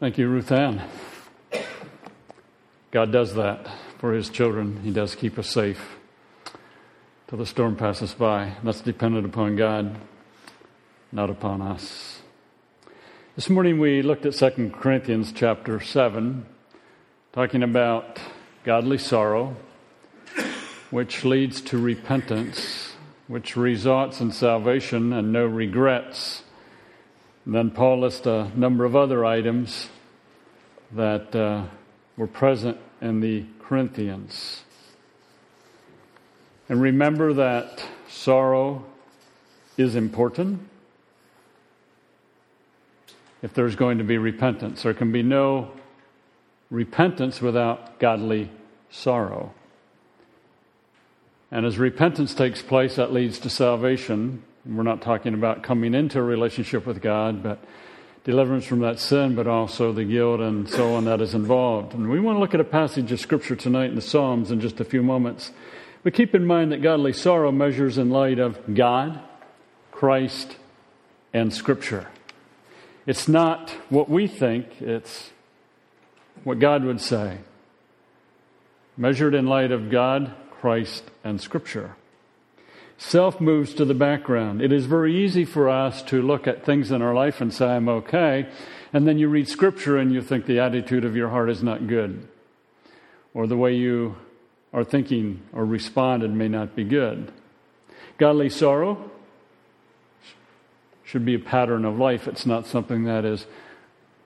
Thank you, Ruth Ann. God does that for his children. He does keep us safe till the storm passes by. That's dependent upon God, not upon us. This morning we looked at 2 Corinthians chapter 7, talking about godly sorrow, which leads to repentance, which results in salvation and no regrets and then Paul lists a number of other items that uh, were present in the Corinthians. And remember that sorrow is important if there's going to be repentance. There can be no repentance without godly sorrow. And as repentance takes place, that leads to salvation. We're not talking about coming into a relationship with God, but deliverance from that sin, but also the guilt and so on that is involved. And we want to look at a passage of Scripture tonight in the Psalms in just a few moments. But keep in mind that godly sorrow measures in light of God, Christ, and Scripture. It's not what we think, it's what God would say. Measured in light of God, Christ, and Scripture. Self moves to the background. It is very easy for us to look at things in our life and say, I'm okay. And then you read scripture and you think the attitude of your heart is not good. Or the way you are thinking or responded may not be good. Godly sorrow should be a pattern of life. It's not something that is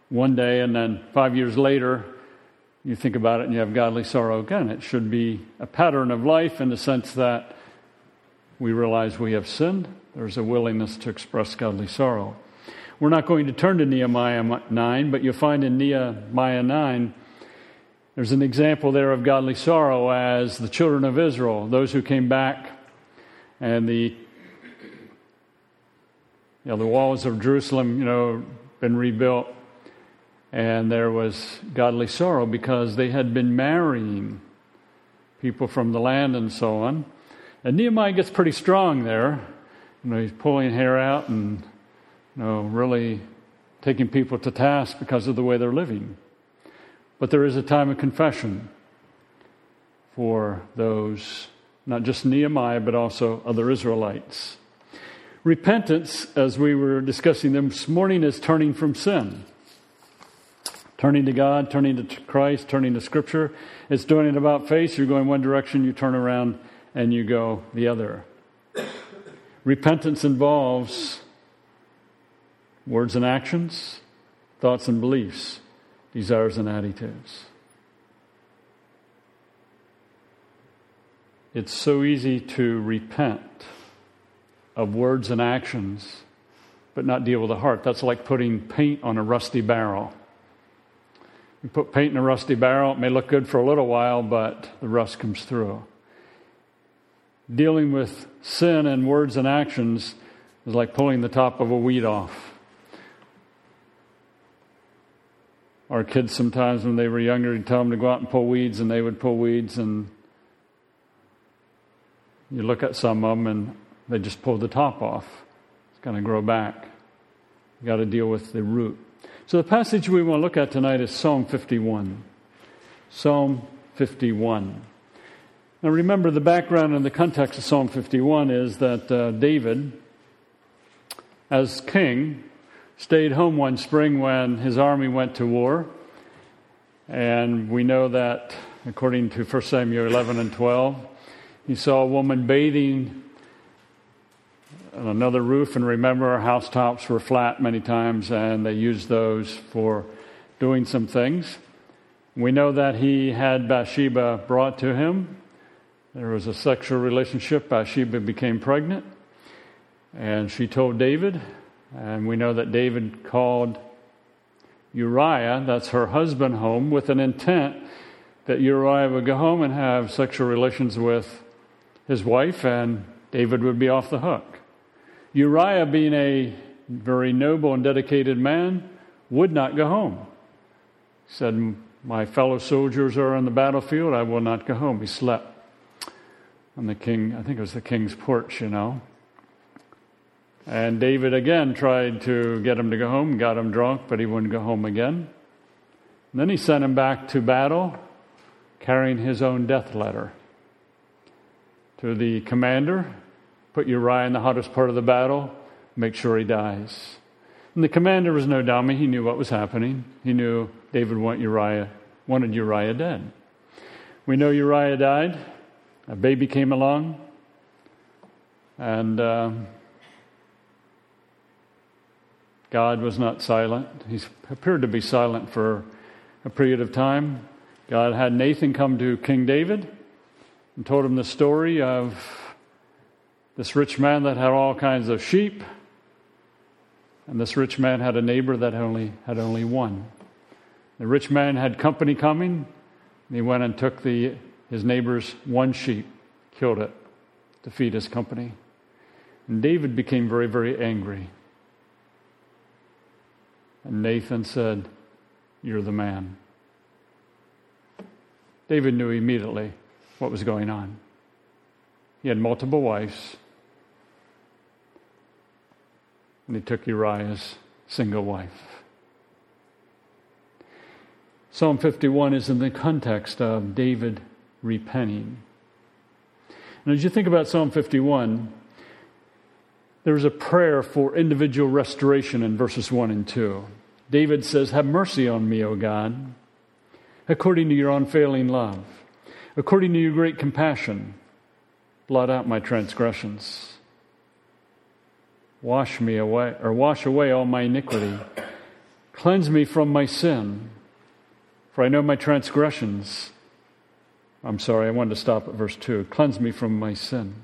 one day and then five years later you think about it and you have godly sorrow again. It should be a pattern of life in the sense that we realize we have sinned, there's a willingness to express godly sorrow. We're not going to turn to Nehemiah 9, but you'll find in Nehemiah 9, there's an example there of godly sorrow as the children of Israel, those who came back and the you know, the walls of Jerusalem, you know, been rebuilt, and there was godly sorrow because they had been marrying people from the land and so on. And Nehemiah gets pretty strong there. You know, he's pulling hair out and you know, really taking people to task because of the way they're living. But there is a time of confession for those, not just Nehemiah, but also other Israelites. Repentance, as we were discussing this morning, is turning from sin. Turning to God, turning to Christ, turning to Scripture. It's doing it about face. You're going one direction, you turn around and you go the other. Repentance involves words and actions, thoughts and beliefs, desires and attitudes. It's so easy to repent of words and actions, but not deal with the heart. That's like putting paint on a rusty barrel. You put paint in a rusty barrel, it may look good for a little while, but the rust comes through dealing with sin and words and actions is like pulling the top of a weed off. Our kids sometimes, when they were younger, you'd tell them to go out and pull weeds, and they would pull weeds, and you look at some of them, and they just pull the top off. It's going to grow back. You've got to deal with the root. So the passage we want to look at tonight is Psalm 51. Psalm 51. Now, remember, the background and the context of Psalm 51 is that uh, David, as king, stayed home one spring when his army went to war. And we know that, according to 1 Samuel 11 and 12, he saw a woman bathing on another roof. And remember, our housetops were flat many times, and they used those for doing some things. We know that he had Bathsheba brought to him there was a sexual relationship. Uh, Bathsheba became pregnant, and she told David, and we know that David called Uriah, that's her husband, home with an intent that Uriah would go home and have sexual relations with his wife, and David would be off the hook. Uriah, being a very noble and dedicated man, would not go home. He said, My fellow soldiers are on the battlefield, I will not go home. He slept on the king, I think it was the king's porch, you know. And David again tried to get him to go home, got him drunk, but he wouldn't go home again. And then he sent him back to battle carrying his own death letter to the commander put Uriah in the hottest part of the battle, make sure he dies. And the commander was no dummy. He knew what was happening. He knew David wanted Uriah, wanted Uriah dead. We know Uriah died. A baby came along. And uh, God was not silent. He appeared to be silent for a period of time. God had Nathan come to King David and told him the story of this rich man that had all kinds of sheep, and this rich man had a neighbor that only had only one. The rich man had company coming, and he went and took the, his neighbor's one sheep, killed it to feed his company. And David became very, very angry. And Nathan said, You're the man. David knew immediately what was going on. He had multiple wives, and he took Uriah's single wife. Psalm 51 is in the context of David repenting. And as you think about Psalm 51, there's a prayer for individual restoration in verses 1 and 2. David says, Have mercy on me, O God, according to your unfailing love According to your great compassion, blot out my transgressions. Wash me away, or wash away all my iniquity. Cleanse me from my sin, for I know my transgressions. I'm sorry, I wanted to stop at verse 2. Cleanse me from my sin.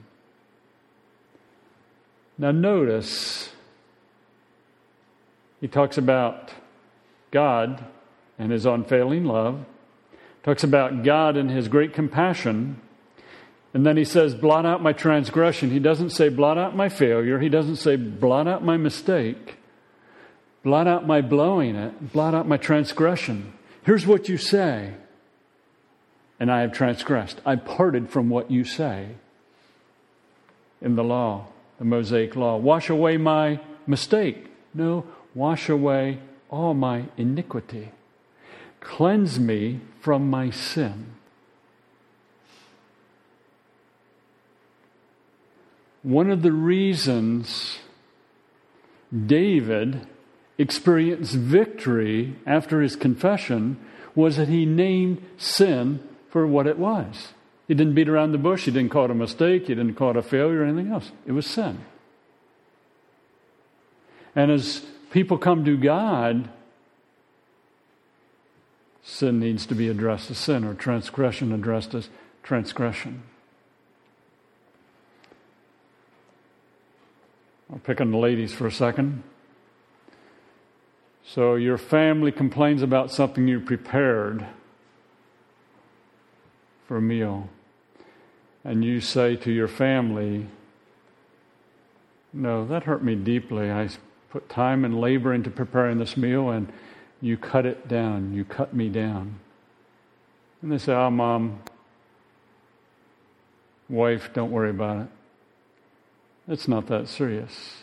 Now, notice he talks about God and his unfailing love talks about God and his great compassion. And then he says, blot out my transgression. He doesn't say, blot out my failure. He doesn't say, blot out my mistake. Blot out my blowing it. Blot out my transgression. Here's what you say. And I have transgressed. I parted from what you say in the law, the Mosaic law. Wash away my mistake. No, wash away all my iniquity. Cleanse me from my sin. One of the reasons David experienced victory after his confession was that he named sin for what it was. He didn't beat around the bush, he didn't call it a mistake, he didn't call it a failure or anything else. It was sin. And as people come to God, sin needs to be addressed as sin or transgression addressed as transgression. I'll pick on the ladies for a second. So, your family complains about something you prepared for a meal, and you say to your family, No, that hurt me deeply. I put time and labor into preparing this meal, and you cut it down. You cut me down. And they say, Oh, mom, wife, don't worry about it. It's not that serious.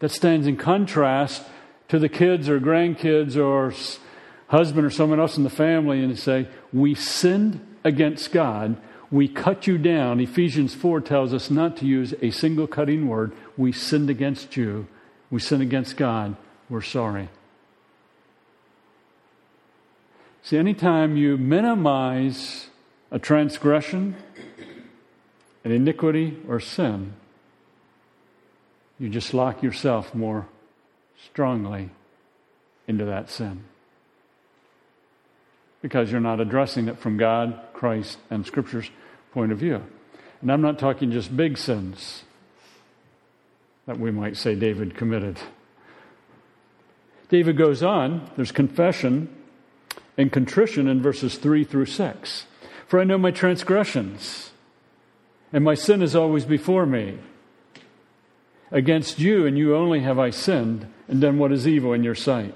That stands in contrast to the kids or grandkids or husband or someone else in the family and say, We sinned against God. We cut you down. Ephesians 4 tells us not to use a single cutting word. We sinned against you. We sinned against God we're sorry. See, anytime you minimize a transgression, an iniquity, or sin, you just lock yourself more strongly into that sin. Because you're not addressing it from God, Christ, and Scripture's point of view. And I'm not talking just big sins that we might say David committed. David goes on, there's confession and contrition in verses 3 through 6. For I know my transgressions, and my sin is always before me. Against you and you only have I sinned and done what is evil in your sight,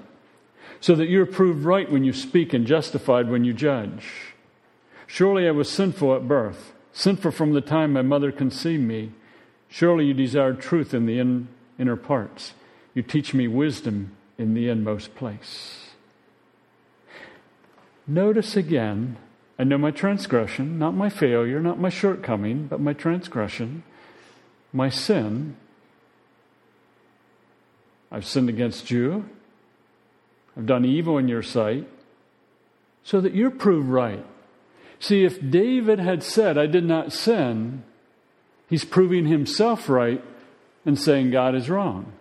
so that you are proved right when you speak and justified when you judge. Surely I was sinful at birth, sinful from the time my mother conceived me. Surely you desire truth in the in, inner parts. You teach me wisdom in the inmost place. Notice again, I know my transgression, not my failure, not my shortcoming, but my transgression, my sin. I've sinned against you. I've done evil in your sight, so that you're proved right. See, if David had said, I did not sin, he's proving himself right and saying God is wrong.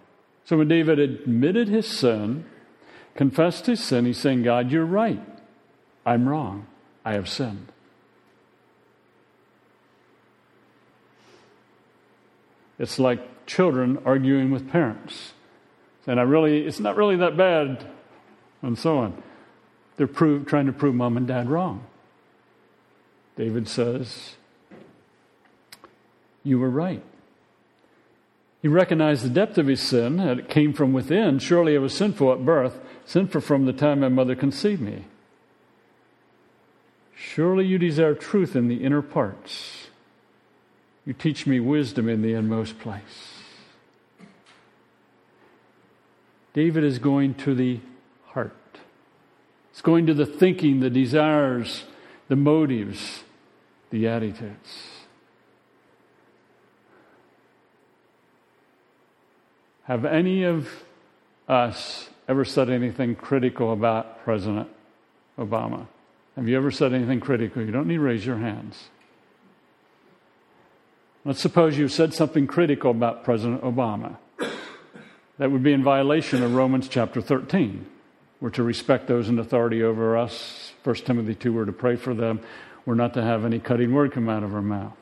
So when David admitted his sin, confessed his sin, he's saying, God, you're right. I'm wrong. I have sinned. It's like children arguing with parents. And I really, it's not really that bad, and so on. They're prove, trying to prove mom and dad wrong. David says, You were right. He recognized the depth of his sin, that it came from within. Surely I was sinful at birth, sinful from the time my mother conceived me. Surely you desire truth in the inner parts. You teach me wisdom in the inmost place. David is going to the heart. It's going to the thinking, the desires, the motives, the attitudes. Have any of us ever said anything critical about President Obama? Have you ever said anything critical? You don't need to raise your hands. Let's suppose you said something critical about President Obama. That would be in violation of Romans chapter 13. We're to respect those in authority over us. 1 Timothy 2, we're to pray for them. We're not to have any cutting word come out of our mouth.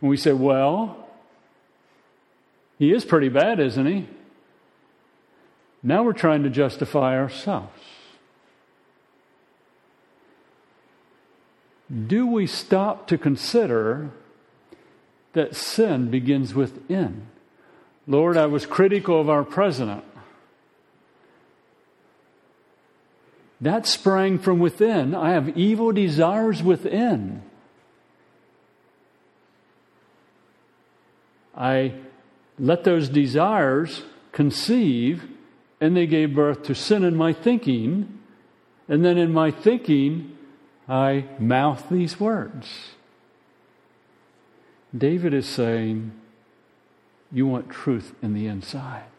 And we say, well, he is pretty bad, isn't he? Now we're trying to justify ourselves. Do we stop to consider that sin begins within? Lord, I was critical of our president. That sprang from within. I have evil desires within. I let those desires conceive, and they gave birth to sin in my thinking. And then in my thinking, I mouth these words. David is saying, You want truth in the inside.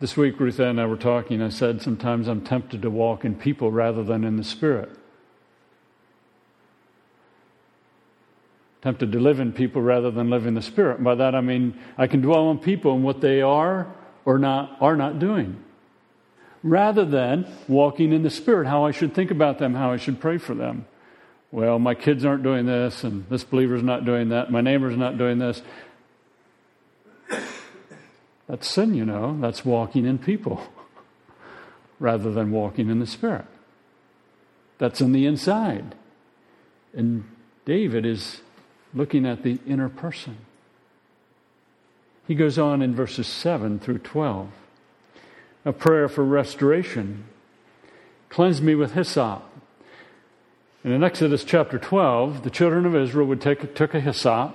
This week, Ruth and I were talking. I said, Sometimes I'm tempted to walk in people rather than in the Spirit. tempted to live in people rather than live in the spirit. And by that I mean I can dwell on people and what they are or not are not doing. Rather than walking in the spirit, how I should think about them, how I should pray for them. Well, my kids aren't doing this, and this believer's not doing that, my neighbor's not doing this. That's sin, you know. That's walking in people rather than walking in the Spirit. That's in the inside. And David is looking at the inner person. He goes on in verses 7 through 12. A prayer for restoration. Cleanse me with hyssop. And in Exodus chapter 12, the children of Israel would take took a hyssop.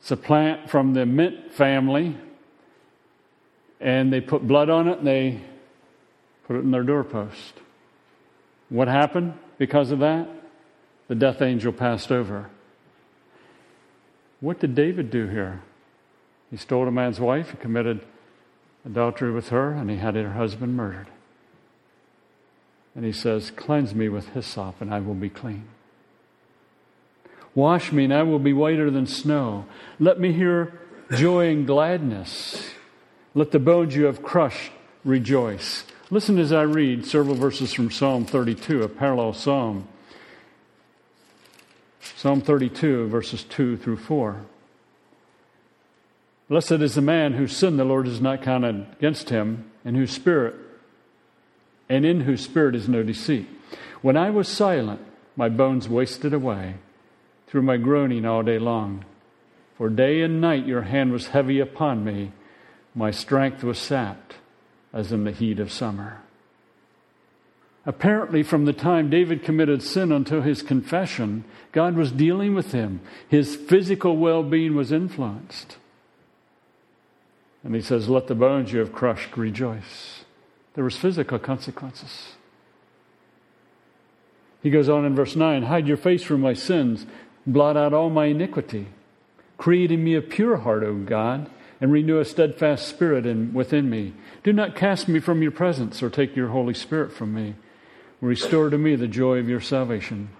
It's a plant from the mint family. And they put blood on it and they put it in their doorpost. What happened because of that? The death angel passed over. What did David do here? He stole a man's wife, he committed adultery with her, and he had her husband murdered. And he says, Cleanse me with hyssop, and I will be clean. Wash me, and I will be whiter than snow. Let me hear joy and gladness. Let the bones you have crushed rejoice. Listen as I read several verses from Psalm 32, a parallel psalm. Psalm 32, verses 2 through 4. Blessed is the man whose sin the Lord has not counted against him, and whose spirit, and in whose spirit is no deceit. When I was silent, my bones wasted away through my groaning all day long. For day and night your hand was heavy upon me, my strength was sapped as in the heat of summer. Apparently, from the time David committed sin until his confession, God was dealing with him. His physical well being was influenced. And he says, Let the bones you have crushed rejoice. There was physical consequences. He goes on in verse 9 Hide your face from my sins, blot out all my iniquity. Create in me a pure heart, O God, and renew a steadfast spirit in, within me. Do not cast me from your presence or take your Holy Spirit from me. Restore to me the joy of your salvation.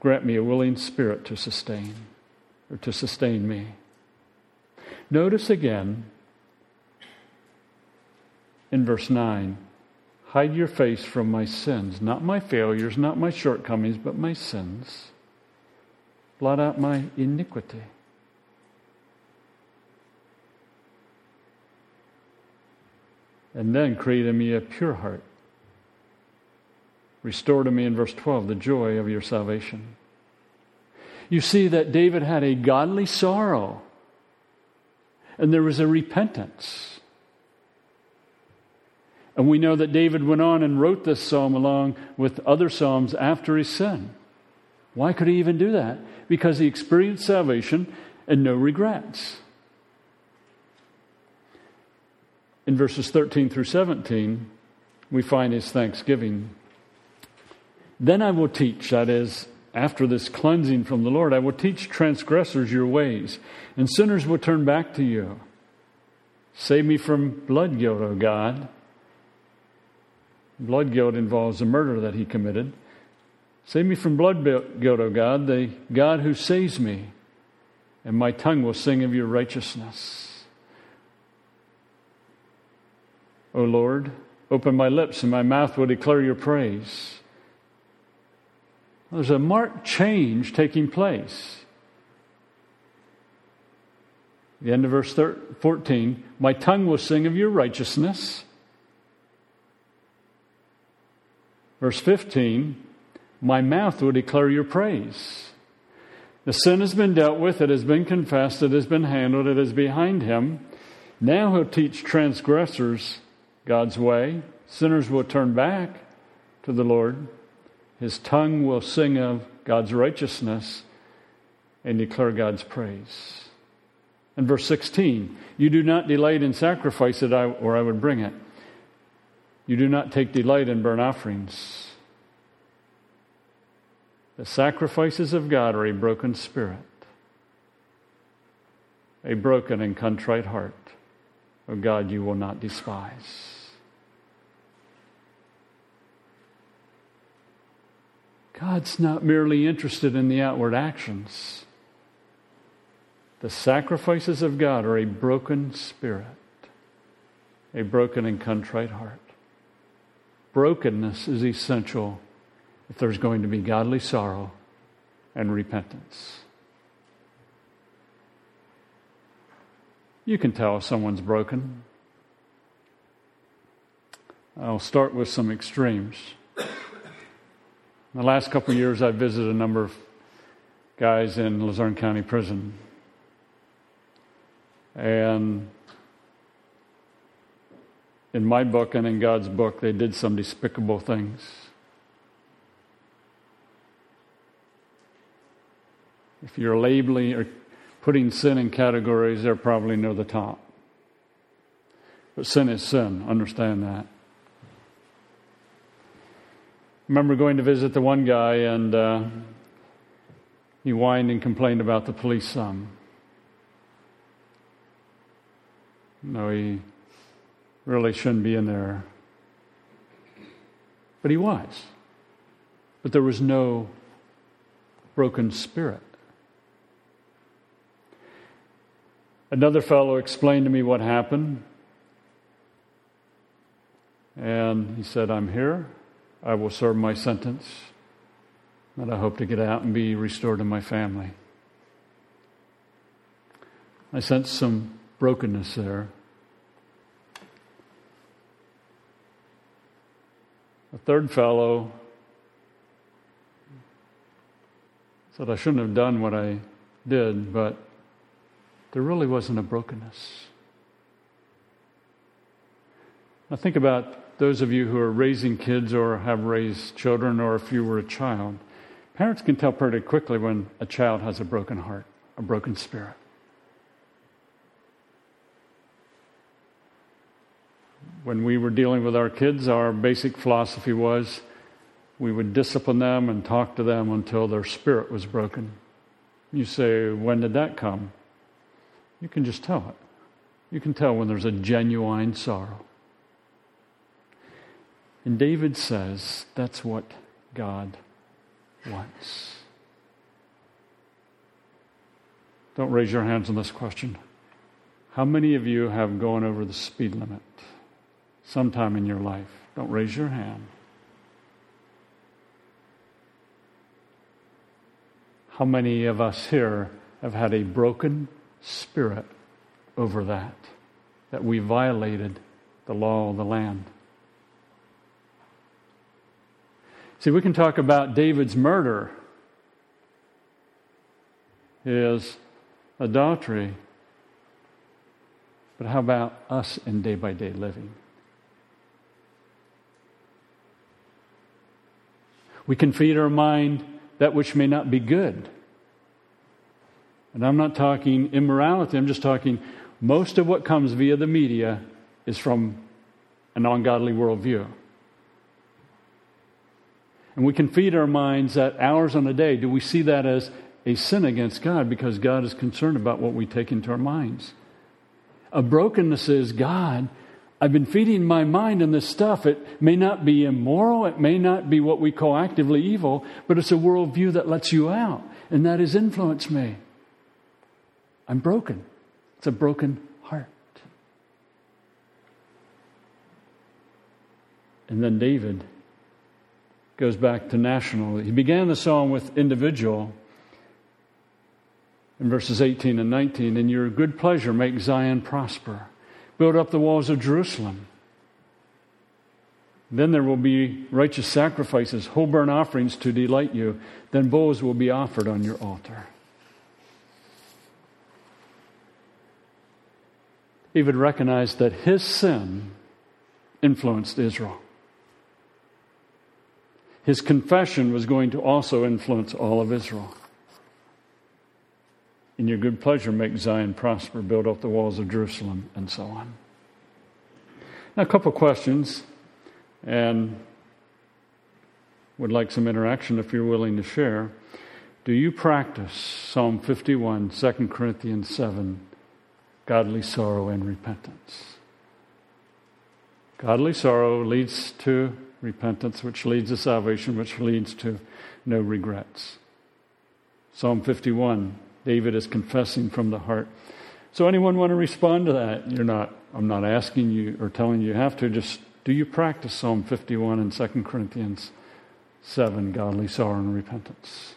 Grant me a willing spirit to sustain, or to sustain me. Notice again in verse 9 hide your face from my sins, not my failures, not my shortcomings, but my sins. Blot out my iniquity. And then create in me a pure heart. Restore to me in verse 12 the joy of your salvation. You see that David had a godly sorrow, and there was a repentance. And we know that David went on and wrote this psalm along with other psalms after his sin. Why could he even do that? Because he experienced salvation and no regrets. In verses 13 through 17, we find his thanksgiving. Then I will teach, that is, after this cleansing from the Lord, I will teach transgressors your ways, and sinners will turn back to you. Save me from blood guilt, O God. Blood guilt involves the murder that he committed. Save me from blood guilt, O God, the God who saves me, and my tongue will sing of your righteousness. O Lord, open my lips, and my mouth will declare your praise. There's a marked change taking place. The end of verse 14 My tongue will sing of your righteousness. Verse 15 My mouth will declare your praise. The sin has been dealt with, it has been confessed, it has been handled, it is behind him. Now he'll teach transgressors God's way. Sinners will turn back to the Lord. His tongue will sing of God's righteousness and declare God's praise. And verse 16, you do not delight in sacrifice that I, or I would bring it. You do not take delight in burnt offerings. The sacrifices of God are a broken spirit, a broken and contrite heart. O God, you will not despise. God's not merely interested in the outward actions. The sacrifices of God are a broken spirit, a broken and contrite heart. Brokenness is essential if there's going to be godly sorrow and repentance. You can tell if someone's broken. I'll start with some extremes. In the last couple of years, I've visited a number of guys in Luzerne County Prison. And in my book and in God's book, they did some despicable things. If you're labeling or putting sin in categories, they're probably near the top. But sin is sin, understand that remember going to visit the one guy, and uh, he whined and complained about the police some. No, he really shouldn't be in there. But he was. But there was no broken spirit. Another fellow explained to me what happened. And he said, I'm here. I will serve my sentence, and I hope to get out and be restored to my family. I sense some brokenness there. A third fellow said, I shouldn't have done what I did, but there really wasn't a brokenness. I think about those of you who are raising kids or have raised children, or if you were a child, parents can tell pretty quickly when a child has a broken heart, a broken spirit. when we were dealing with our kids, our basic philosophy was we would discipline them and talk to them until their spirit was broken. You say, when did that come? You can just tell it. You can tell when there's a genuine sorrow. And David says that's what God wants. Don't raise your hands on this question. How many of you have gone over the speed limit sometime in your life? Don't raise your hand. How many of us here have had a broken spirit over that? That we violated the law of the land? See, we can talk about David's murder, his adultery, but how about us in day by day living? We can feed our mind that which may not be good. And I'm not talking immorality, I'm just talking most of what comes via the media is from an ungodly worldview. And we can feed our minds that hours on a day. Do we see that as a sin against God because God is concerned about what we take into our minds? A brokenness is God, I've been feeding my mind in this stuff. It may not be immoral, it may not be what we call actively evil, but it's a worldview that lets you out, and that has influenced me. I'm broken. It's a broken heart. And then David goes back to national. He began the psalm with individual in verses 18 and 19. In your good pleasure, make Zion prosper. Build up the walls of Jerusalem. Then there will be righteous sacrifices, whole burnt offerings to delight you. Then bulls will be offered on your altar. David recognized that his sin influenced Israel. His confession was going to also influence all of Israel. In your good pleasure, make Zion prosper, build up the walls of Jerusalem, and so on. Now, a couple questions, and would like some interaction if you're willing to share. Do you practice Psalm 51, 2 Corinthians 7, godly sorrow and repentance? Godly sorrow leads to repentance, which leads to salvation, which leads to no regrets. Psalm 51 David is confessing from the heart. So, anyone want to respond to that? You're not, I'm not asking you or telling you you have to. Just do you practice Psalm 51 and 2 Corinthians 7, godly sorrow and repentance?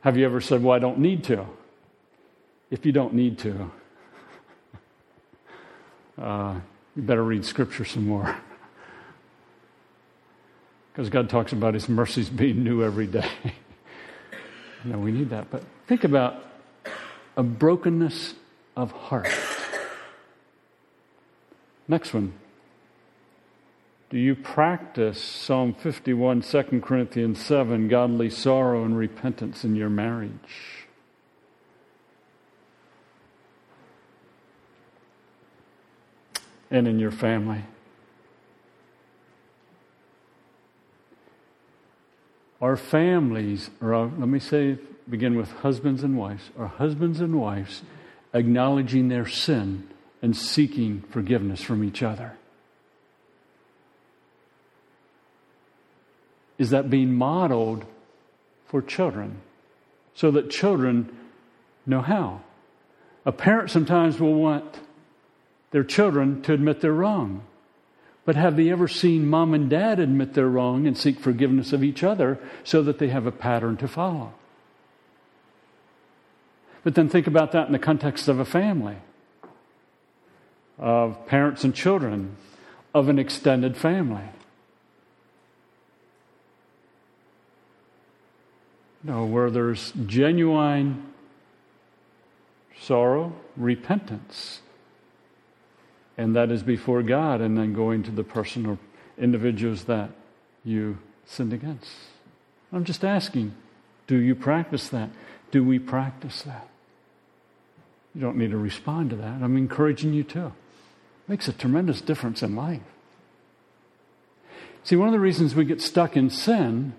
Have you ever said, Well, I don't need to? If you don't need to, uh, you better read Scripture some more. Because God talks about His mercies being new every day. No, we need that. But think about a brokenness of heart. Next one. Do you practice Psalm 51, 2 Corinthians 7, godly sorrow and repentance in your marriage? And in your family? Our families, or our, let me say, begin with husbands and wives, our husbands and wives acknowledging their sin and seeking forgiveness from each other. Is that being modeled for children so that children know how? A parent sometimes will want their children to admit they're wrong. But have they ever seen mom and dad admit they're wrong and seek forgiveness of each other so that they have a pattern to follow? But then think about that in the context of a family, of parents and children, of an extended family. No, where there's genuine sorrow, repentance and that is before God, and then going to the person or individuals that you sinned against. I'm just asking, do you practice that? Do we practice that? You don't need to respond to that. I'm encouraging you to. It Makes a tremendous difference in life. See, one of the reasons we get stuck in sin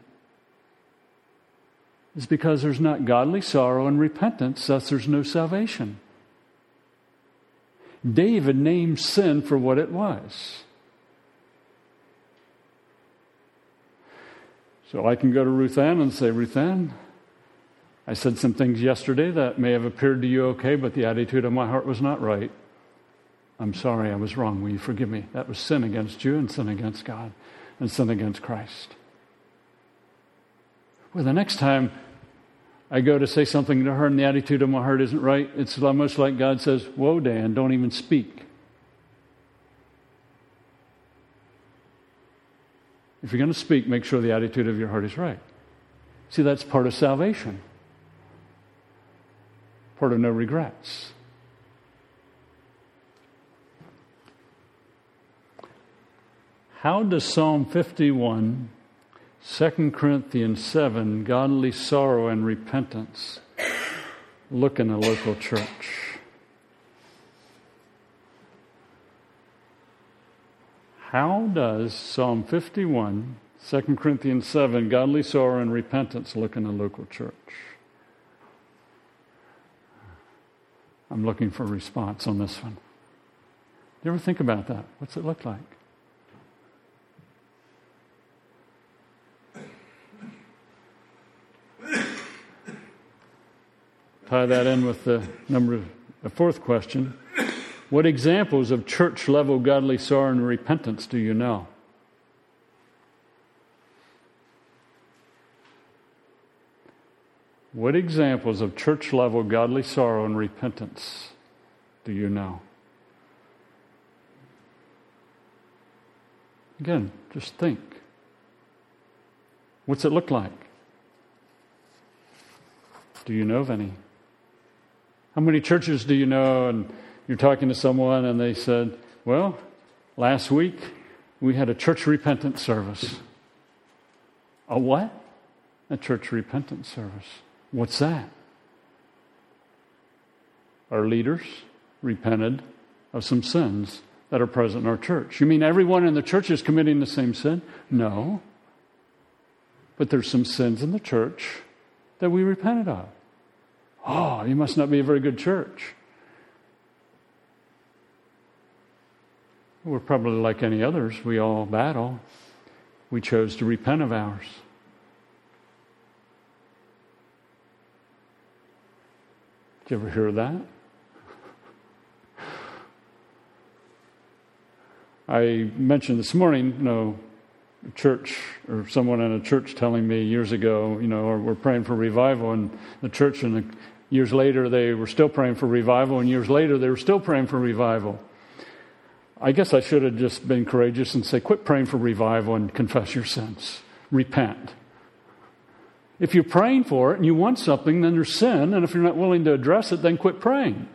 is because there's not godly sorrow and repentance, thus, there's no salvation. David named sin for what it was. So I can go to Ruth Ann and say, Ruth Ann, I said some things yesterday that may have appeared to you okay, but the attitude of my heart was not right. I'm sorry, I was wrong. Will you forgive me? That was sin against you and sin against God and sin against Christ. Well, the next time I go to say something to her and the attitude of my heart isn't right, it's almost like God says, Whoa, Dan, don't even speak. If you're going to speak, make sure the attitude of your heart is right. See, that's part of salvation, part of no regrets. How does Psalm 51, 2 Corinthians 7, godly sorrow and repentance look in a local church? How does Psalm 51, 2 Corinthians 7, godly sorrow and repentance look in a local church? I'm looking for a response on this one. You ever think about that? What's it look like? Tie that in with the number the fourth question. What examples of church level godly sorrow and repentance do you know? What examples of church level godly sorrow and repentance do you know? Again, just think. What's it look like? Do you know of any? How many churches do you know? And you're talking to someone and they said, Well, last week we had a church repentance service. A what? A church repentance service. What's that? Our leaders repented of some sins that are present in our church. You mean everyone in the church is committing the same sin? No. But there's some sins in the church that we repented of. Oh, you must not be a very good church. We're probably like any others. We all battle. We chose to repent of ours. Did you ever hear that? I mentioned this morning, you know, church or someone in a church telling me years ago, you know, we're praying for revival in the church, and years later they were still praying for revival, and years later they were still praying for revival. I guess I should have just been courageous and say, quit praying for revival and confess your sins. Repent. If you're praying for it and you want something, then there's sin. And if you're not willing to address it, then quit praying.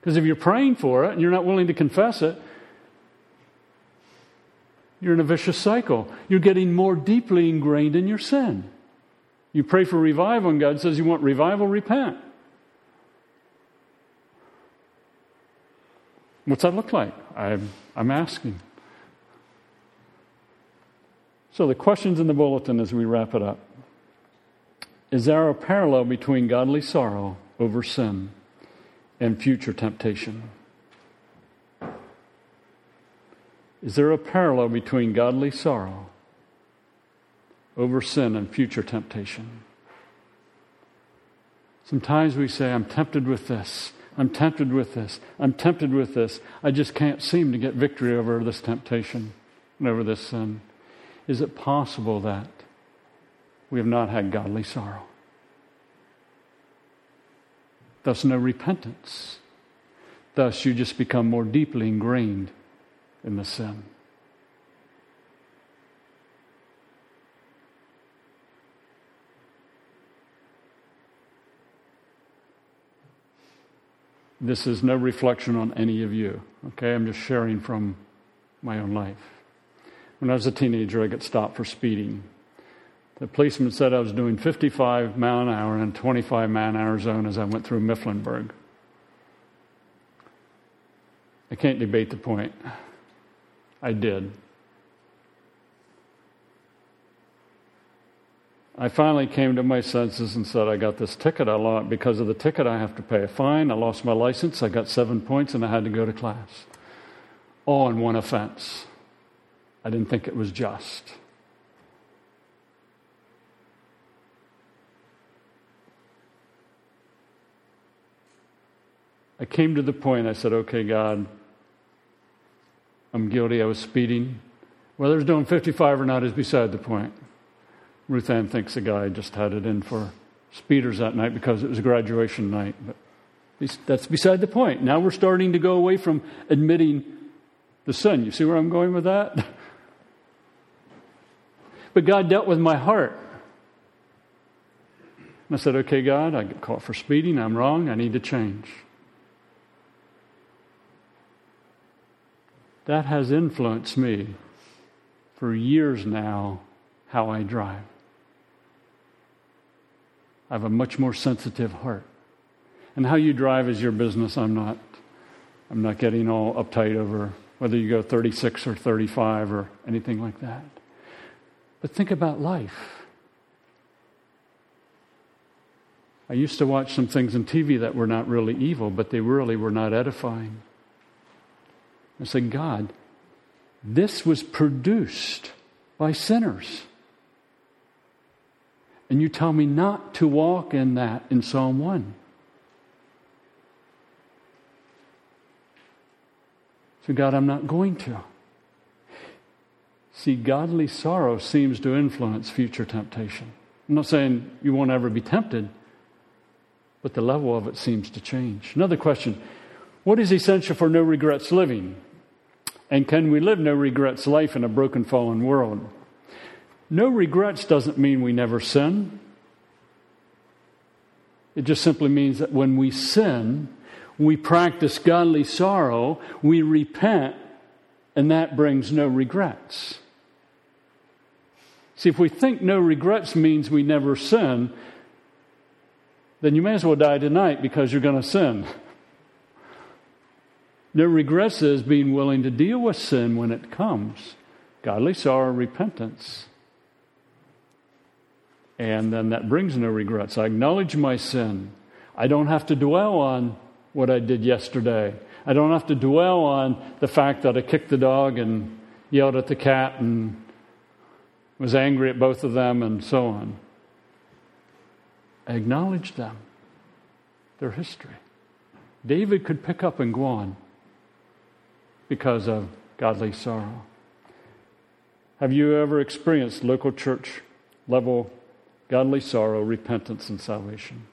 Because if you're praying for it and you're not willing to confess it, you're in a vicious cycle. You're getting more deeply ingrained in your sin. You pray for revival, and God says, You want revival? Repent. What's that look like? I'm, I'm asking. So, the questions in the bulletin as we wrap it up Is there a parallel between godly sorrow over sin and future temptation? Is there a parallel between godly sorrow over sin and future temptation? Sometimes we say, I'm tempted with this. I'm tempted with this. I'm tempted with this. I just can't seem to get victory over this temptation and over this sin. Is it possible that we have not had godly sorrow? Thus, no repentance. Thus, you just become more deeply ingrained in the sin. This is no reflection on any of you, okay? I'm just sharing from my own life. When I was a teenager, I got stopped for speeding. The policeman said I was doing 55 mile an hour in a 25 mile an hour zone as I went through Mifflinburg. I can't debate the point. I did. I finally came to my senses and said, I got this ticket. I lost, because of the ticket, I have to pay a fine. I lost my license. I got seven points and I had to go to class. All on one offense. I didn't think it was just. I came to the point, I said, okay, God, I'm guilty. I was speeding. Whether it's doing 55 or not is beside the point. Ruth Ann thinks the guy just had it in for speeders that night because it was a graduation night. But that's beside the point. Now we're starting to go away from admitting the sin. You see where I'm going with that? But God dealt with my heart. And I said, okay, God, I get caught for speeding. I'm wrong. I need to change. That has influenced me for years now how I drive. I have a much more sensitive heart. And how you drive is your business. I'm not I'm not getting all uptight over whether you go 36 or 35 or anything like that. But think about life. I used to watch some things on TV that were not really evil, but they really were not edifying. I said, God, this was produced by sinners. And you tell me not to walk in that in Psalm 1. So, God, I'm not going to. See, godly sorrow seems to influence future temptation. I'm not saying you won't ever be tempted, but the level of it seems to change. Another question What is essential for no regrets living? And can we live no regrets life in a broken, fallen world? No regrets doesn't mean we never sin. It just simply means that when we sin, we practice godly sorrow, we repent, and that brings no regrets. See, if we think no regrets means we never sin, then you may as well die tonight because you're going to sin. No regrets is being willing to deal with sin when it comes. Godly sorrow, repentance. And then that brings no regrets. I acknowledge my sin. I don't have to dwell on what I did yesterday. I don't have to dwell on the fact that I kicked the dog and yelled at the cat and was angry at both of them and so on. I acknowledge them, their history. David could pick up and go on because of godly sorrow. Have you ever experienced local church level godly sorrow, repentance, and salvation?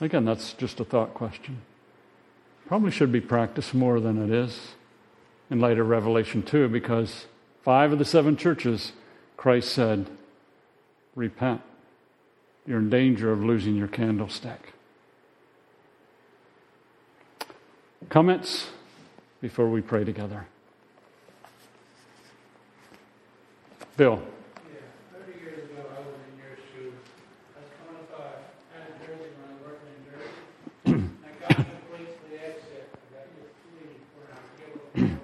Again, that's just a thought question. Probably should be practiced more than it is in light of Revelation 2 because five of the seven churches, Christ said, Repent. You're in danger of losing your candlestick. Comments before we pray together? Bill. Mm-hmm.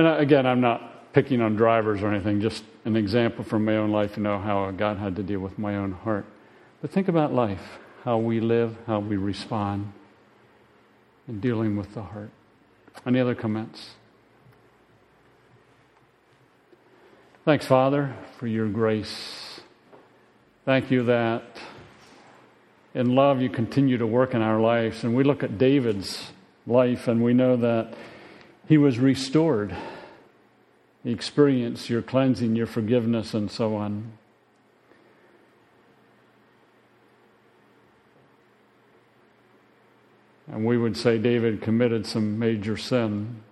And again, I'm not picking on drivers or anything, just an example from my own life to know how God had to deal with my own heart. But think about life, how we live, how we respond in dealing with the heart. Any other comments? Thanks, Father, for your grace. Thank you that in love you continue to work in our lives. And we look at David's life and we know that he was restored. He experienced your cleansing, your forgiveness, and so on. And we would say David committed some major sin.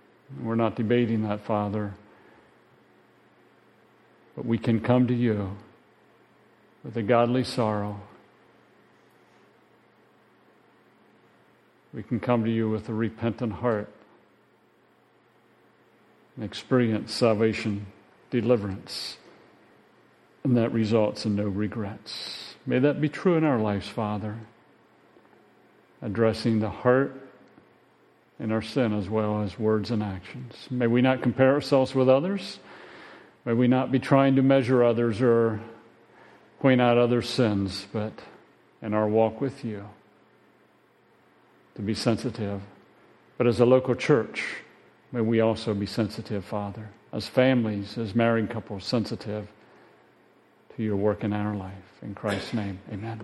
We're not debating that, Father. But we can come to you with a godly sorrow. We can come to you with a repentant heart and experience salvation, deliverance, and that results in no regrets. May that be true in our lives, Father, addressing the heart and our sin as well as words and actions. May we not compare ourselves with others. May we not be trying to measure others or point out other sins, but in our walk with you, to be sensitive. But as a local church, may we also be sensitive, Father. As families, as married couples, sensitive to your work in our life. In Christ's name, amen.